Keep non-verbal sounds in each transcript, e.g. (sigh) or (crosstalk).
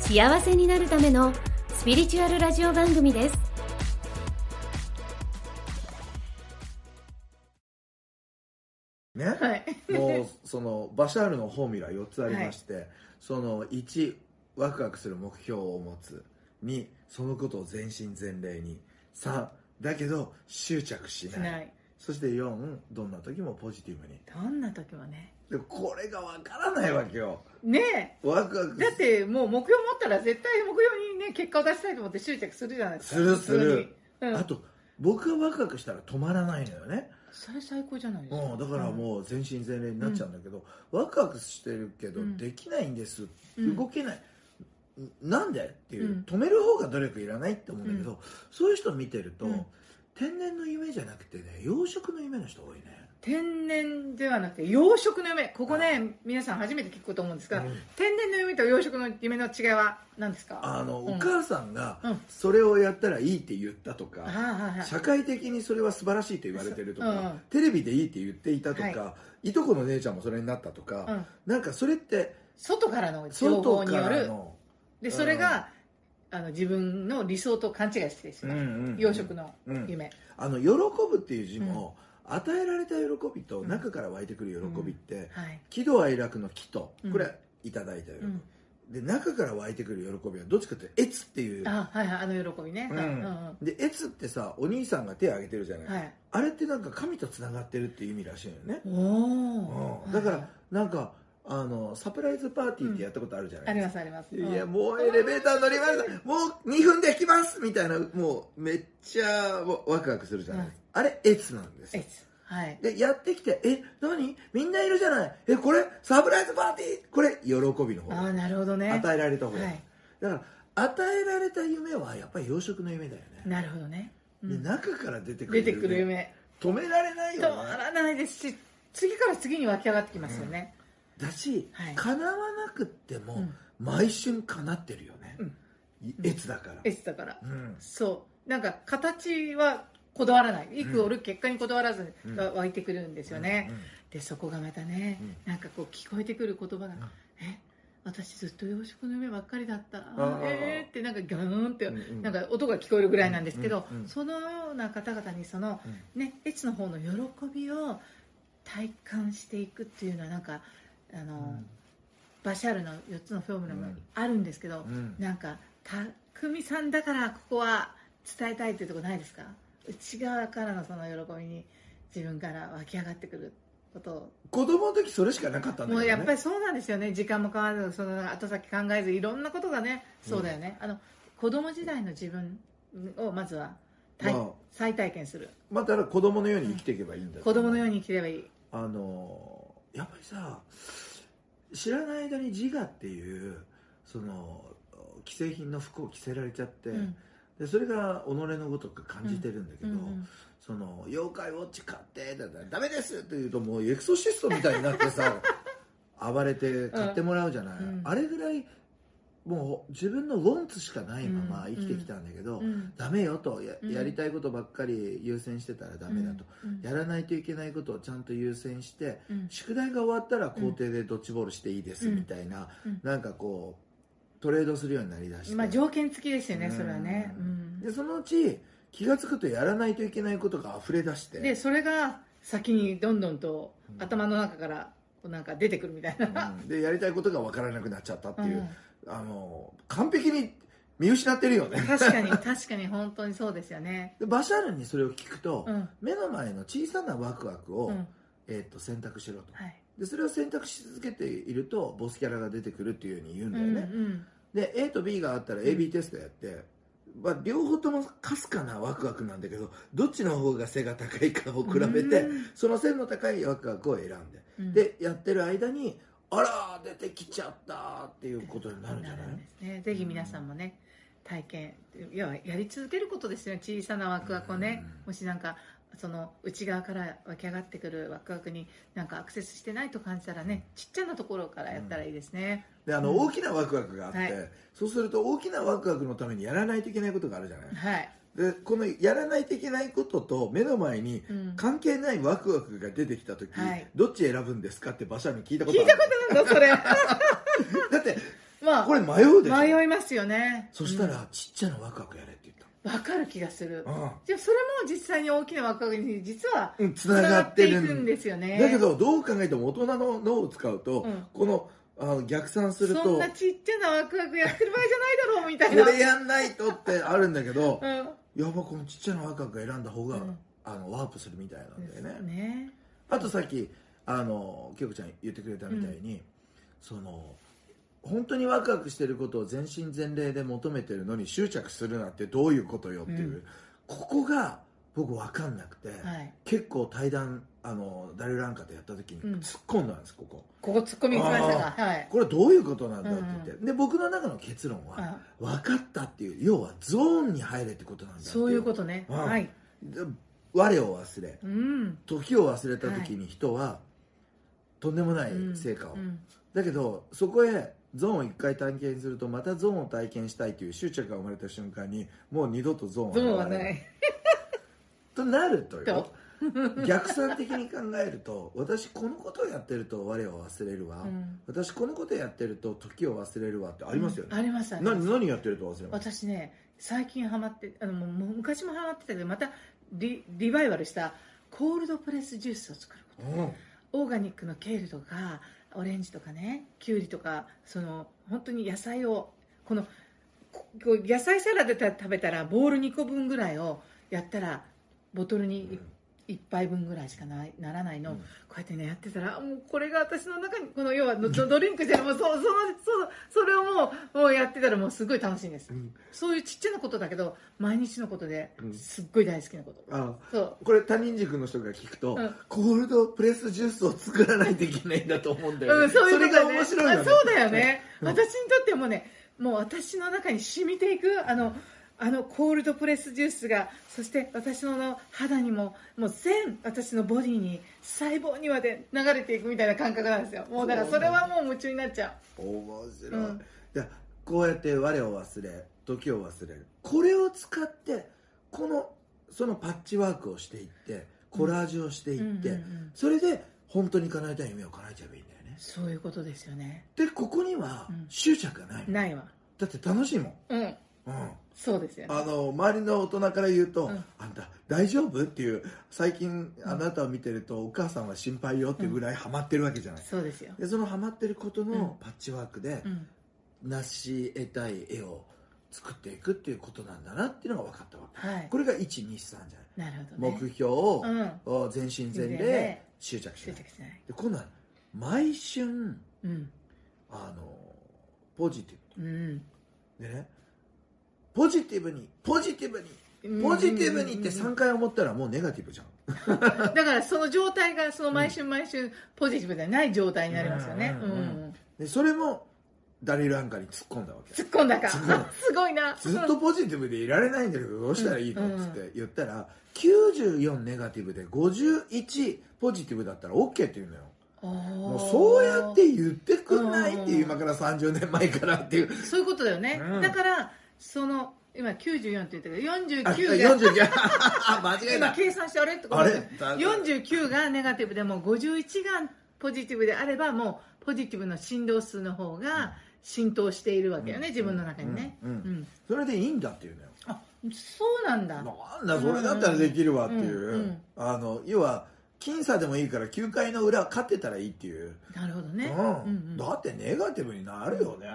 幸せになるためのスピリチュアルラジオ番組です。ね、はい。もうそのバシャールのフォーミュラ4つありまして、その1ワクワクする目標を持つ2そのことを全身全霊に。3だけど執着しない。しない。そして4どんな時もポジティブに。どんな時もね。でもこれがわからないわけよ。ねワクワクえ。だってもう目標持ったら絶対目標にね、結果を出したいと思って執着するじゃないですか。するする。うん。あと僕がワクワクしたら止まらないのよね、それ最高じゃないですか。うん、だからもう全身全霊になっちゃうんだけど、ワクワクしてるけどうん。できないんです、うん。動けない。なんでっていう、うん。止める方が努力いらないって思うんだけど、そういう人見てると、うん天然の夢じゃなくてね養殖の夢の人多いね。天然ではなくて養殖の夢。ここね、皆さん初めて聞くと思うんですが、うん。天然の夢と養殖の夢の違いは何ですか？あの、うん。お母さんがうん。それをやったらいいって言ったとか、あはいはいはい。社会的にそれは素晴らしいと言われてるとか、うんテレビでいいって言っていたとか、、はい。とこの姉ちゃんもそれになったとか、うん。なんかそれって外からの情報による。で、それが、あの自分の理想と勘違いしてしまう。うんうんうん。養殖の夢。あの喜ぶっていう字も、与えられた喜びと中から湧いてくる喜びって、はい。喜怒哀楽の喜とうん。これいただいた喜び、うん。で中から湧いてくる喜びはどっちかというと越っていうあ、はいはい、あの喜びね。うん。はい。うんうん。で越ってさお兄さんが手を挙げてるじゃない、はい。あれってなんか神とつながってるっていう意味らしいのよね、おうん。だからなんかあのサプライズパーティーってやったことあるじゃないありますあります。いやうん。もうエレベーター乗りましたもう2分で来ますみたいなもうめっちゃワクワクするじゃない、はいあれ越なんですよ。えはい。でやってきてえ何？みんないるじゃない。えこれ？サプライズパーティー？これ喜びの方。ああ、なるほどね。与えられた方、はい。だから与えられた夢はやっぱり養殖の夢だよね、なるほどね。うでん中から出てくる出てくる夢。止められないよ止ねまらないですし、次から次に湧き上がってきますよね。だし、はい。叶わなくっても、うん。毎春叶ってるよね、うん。越だから、エスだから。うん。そう。なんか形はこだわらない。イクオル結果にこだわらず湧いてくるんですよね。うん。で、そこがまたね、なんかこう聞こえてくる言葉が、え私ずっと養殖の夢ばっかりだった。ーえー？ってなんかギャーンって、なんか音が聞こえるぐらいなんですけど、そのような方々にその、うん。ね、エツの方の喜びを体感していくっていうのはなんかあの、バシャールの4つのフォームラもあるんですけど、うん。なんか匠さんだからここは伝えたいっていうところないですか？内側からのその喜びに自分から湧き上がってくること。を子供の時それしかなかったんだよね。もうやっぱりそうなんですよね。時間も変わらずその後先考えずいろんなことがねそうだよね、あの子供時代の自分をまずは体、まあ。再体験する。まあだから子供のように生きていけばいいんだ子供のようにに生きればいい。あのやっぱりさ知らない間に自我っていうその既製品の服を着せられちゃって、うん。でそれが己のごとく感じてるんだけど、うんうんその妖怪ウォッチ買ってだったらダメですって言うともうエクソシストみたいになってさ (laughs) 暴れて買ってもらうじゃない、うん。あれぐらいもう自分のウォンツしかないまま生きてきたんだけど、うんダメよとやりたいことばっかり優先してたらダメだと、うんやらないといけないことをちゃんと優先してうん。宿題が終わったら校庭でドッジボールしていいですうん。みたいな、うん。なんかこうトレードするようになりだして、まあ条件付きですよねうんそれはね、うん。でそのうち気が付くとやらないといけないことが溢れ出して。でそれが先にどんどんとうん。頭の中からこうなんか出てくるみたいな、うん。でやりたいことが分からなくなっちゃったっていう、うんあの完璧に見失ってるよね。確かに確かに本当にそうですよね。でバシャールにそれを聞くと、うん。目の前の小さなワクワクを、うん。えー、と選択しろと。はい。でそれを選択し続けているとボスキャラが出てくるっていうふうに言うんだうんよね、うんで A と B があったら AB テストやって、まあ、両方ともかすかなワクワクなんだけどどっちの方が背が高いかを比べてうん。その背の高いワクワクを選んで、うん。でやってる間にあら出てきちゃったっていうことになるんじゃない？ですね。ぜひ皆さんもね体験いややり続けることですよね。小さなワクワクをね、もしなんかその内側から湧き上がってくるワクワクになんかアクセスしてないと感じたらねちっちゃなところからやったらいいですね、であの、うん。大きなワクワクがあって、はい。そうすると大きなワクワクのためにやらないといけないことがあるじゃない？はい、でこのやらないといけないことと目の前にうん。関係ないワクワクが出てきた時、はい。どっち選ぶんですか？って馬車に聞いたことある。聞いたことなんだそれ。(laughs) だってまあこれ迷うでしょ？迷いますよね。そしたら、ちっちゃなワクワクやれってうんわかる気がする。言ったじゃあそれも実際に大きなワクワクに実はうんつつながってるいくんですよね。だけどどう考えても大人の脳を使うと、うん。このあの逆算するとそんなちっちゃなワクワクやってる場合じゃないだろうみたいな。これやんないとってあるんだけど、うんやっぱこのちっちゃなワクワク選んだ方が、うん。あのワープするみたいなんだよね。ね。あとさっきあの京子ちゃん言ってくれたみたいに、その本当にワクワクしてることを全身全霊で求めてるのに執着するなってどういうことよっていう、うん。ここが僕分かんなくて、はい。結構対談あのダルランカとやった時にうん。突っ込んだんですここ。ここ突っ込みました。がはい。これどういうことなんだって言って、で僕の中の結論はあ分かったっていう要はゾーンに入れってことなんだそういうことね。うん。はい。で我を忘れうん。時を忘れた時に人はとんでもない成果を、うん。だけどそこへゾーンを一回体験するとまたゾーンを体験したいという執着が生まれた瞬間にもう二度とゾーンゾーンはない。(laughs) となるとよ。と (laughs) 逆算的に考えると私このことをやってると我を忘れるわ、うん。私このことやってると時を忘れるわってありますよね、ありますあります。何何やってると忘れます？私ね最近ハマってあのもう昔もハマってたけどまたリリバイバルしたコールドプレスジュースを作ること。うん。オーガニックのケールとかオレンジとかねキュウリとかその本当に野菜をこのここう野菜サラダで食べたらボール2個分ぐらいをやったらボトルに1杯分ぐらいしかないならないの、うん。こうやってねやってたらもうこれが私の中にこの要はドドリンクじゃもうそそのそそれをもうもうやってたらもうすごい楽しいんです、うん。そういうちっちゃなことだけど毎日のことでうん。すっごい大好きなこと、あそうこれ他人軸の人が聞くと、うん。コールドプレスジュースを作らないといけないんだと思うんだよね、うん、そういうね。れが面白いよね。あそうだよね、うん。私にとってもねもう私の中に染みていくあのあのコールドプレスジュースがそして私の肌にももう全私のボディに細胞にまで流れていくみたいな感覚なんですよ。もうだからそれはもう夢中になっちゃ面白い、うんこうやって我を忘れ時を忘れる。これを使ってこのそのパッチワークをしていってコラージュをしてう、いって、うんうんうんそれで本当に叶えたい夢を叶えちゃえばいいんだよね。そういうことですよね。でここにはうん。執着がない、ないわ。だって楽しいもん、うんうん、そうですよね。あの周りの大人から言うと、うん。あんた大丈夫？っていう最近あなたを見てるとお母さんは心配よっていうぐらいハマってるわけじゃない、そうですよ、でそのハマってることうん。のパッチワークでうん、成し得たい絵を作っていくっていうことなんだなっていうのが分かったわけ。はい。これが123じゃない。なるほどね。目標を全身全霊執着しない。執着しない。で今度は毎春うん。あのポジティうん。ブでねポジティブにポジティブにポジティブにって3回思ったらもうネガティブじゃん。(laughs) だからその状態がその毎週毎週ポジティブではない状態になりますよね。でそれもダリル・アンカに突っ込んだわけ。突っ込んだか。(laughs) すごいな。ずっとポジティブでいられないんだけどどうしたらいいの？っつって言ったら94ネガティブで51ポジティブだったら OK って言うのよ。ももうそうやって言ってくんないっていう今から30年前からっていう。そういうことだよね。うん。だからその今94って言ったけどあ49が49 (laughs) 間違えた。今計算してあれってことあれ？49がネガティブでも51がポジティブであればもうポジティブの振動数の方が浸透しているわけよね、うん。自分の中にね。うんうんうん。それでいいんだっていうのよ。あそうなんだ。なんだそれだったらできるわっていう、あの要は僅差でもいいから9回の裏勝ってたらいいっていう、なるほどね。うん。だってネガティブになるよね、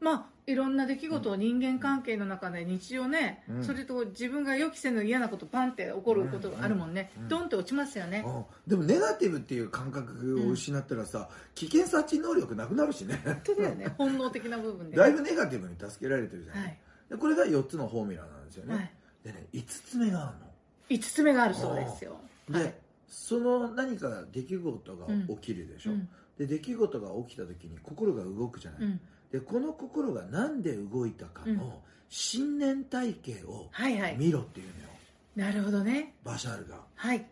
まあ、いろんな出来事を人間関係の中で日常ね、うん。それと自分が予期せぬ嫌なことパンって起こることがあるもんね、うん。うん。ドンって落ちますよね、うん。でもネガティブっていう感覚を失ったらさ、危険察知能力なくなるしね。本当だよね。(laughs) 本能的な部分で。だいぶネガティブに助けられてるじゃない、はい、でこれが4つのフォーミュラなんですよね、はい、でね5つ目があるの。5つ目があるそうですよ。で、はい。その何か出来事が起きるでしょ、うん。で出来事が起きた時に心が動くじゃない、うんでこの心がなんで動いたかうん。の信念体系を見ろっていうのよ、なるほどね。バシャールが、はい、うん、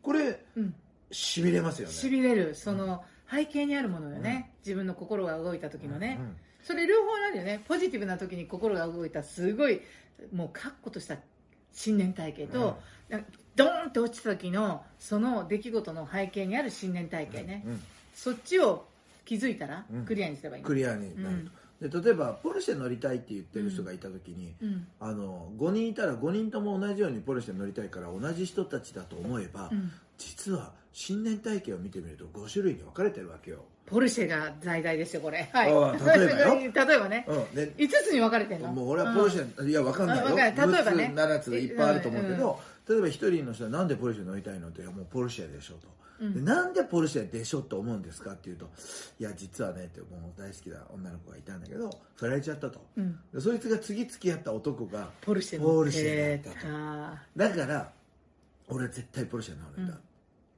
これうん、しびれますよね。しびれる。その背景にあるものよね、自分の心が動いた時のね、うん。それ両方あるよね。ポジティブな時に心が動いたすごいもう確固とした信念体系と、なんかドーンって落ちた時のその出来事の背景にある信念体系ね、うん。そっちを気づいたらうん。クリアにすればいい、クリアになると、で例えばポルシェ乗りたいって言ってる人がいた時に、うん。あの5人いたら5人とも同じようにポルシェ乗りたいから同じ人たちだと思えば、うん。実は信念体系を見てみると5種類に分かれてるわけよ、ポルシェが在外ですよこれ。はい。例えばよ。(laughs) 例えばね。うん、で5つに分かれてんの。もう俺はポルシェ、いや分かんないよ。あわかんない例えばね。6つ7ついっぱいあると思うけど、例えば1人の人はなんでポルシェ乗りたいのっていやもうポルシェでしょと、うん。でなんでポルシェでしょって思うんですかっていうといや実はねってもう大好きな女の子がいたんだけど振られちゃったと。うん。でそいつが次付き合った男がポルシェのポルシェだったと。あだから俺は絶対ポルシェに乗るんだ、うん。っ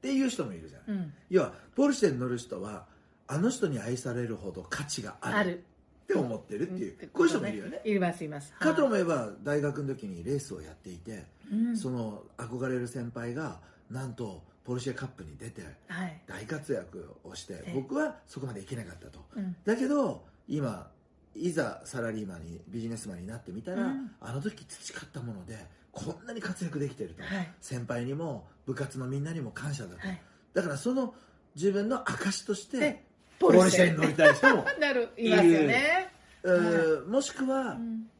ていう人もいるじゃん、ーうん。要はポルシェに乗る人はあの人に愛されるほど価値があるって思ってるっていう、こういう人もいるよね。いますいます。かと思えば大学の時にレースをやっていて、うん。その憧れる先輩がなんとポルシェカップに出てはい。大活躍をしてえ僕はそこまでいけなかったと。うん。だけど今いざサラリーマンにビジネスマンになってみたら、うん。あの時培ったものでこんなに活躍できてると、はい。先輩にも部活のみんなにも感謝だと、はい。だからその自分の証としてでポルシェに乗りたい人も、(laughs) なるいますよね。えーもしくは、うん。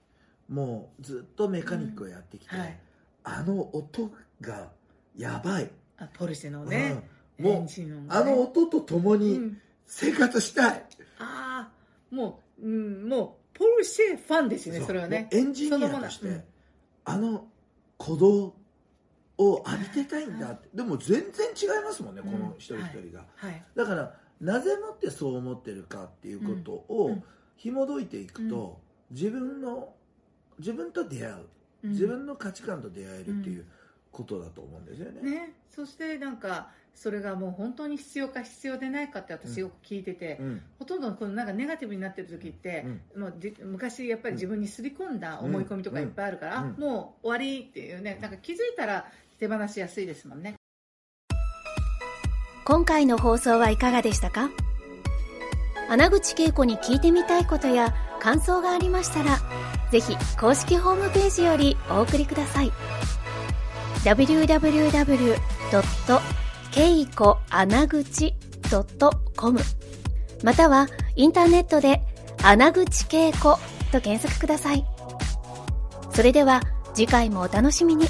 もうずっとメカニックをやってきて、うん。はい。あの音がやばい、あポルシェのねうん。もうね。あの音と共うにん。生活したい、ああもううんもうポルシェファンですよねそれはね。もうエンジニアとして、そのあの鼓動を浴びてたいんだって、でも全然違いますもんね、うんこの一人一人が、はい。だからなぜもってそう思ってるかっていうことをうん。うん紐解いていくと、自分の自分と出会う。うん。自分の価値観と出会えるっていうことだと思うんですよね。ね。そしてなんかそれがもう本当に必要か必要でないかって私よく聞いてて、うん。ほとんどこのなんかネガティブになってる時って、もうじ昔やっぱり自分に刷り込んだ思い込みとかいっぱいあるから、うん。あもう終わりっていうねなんか気づいたら手放しやすいですもんね今回の放送はいかがでしたか？穴口恵子に聞いてみたいことや感想がありましたら、ぜひ公式ホームページよりお送りください。www.keikoanaguchi.com またはインターネットで穴口恵子と検索ください。それでは次回もお楽しみに。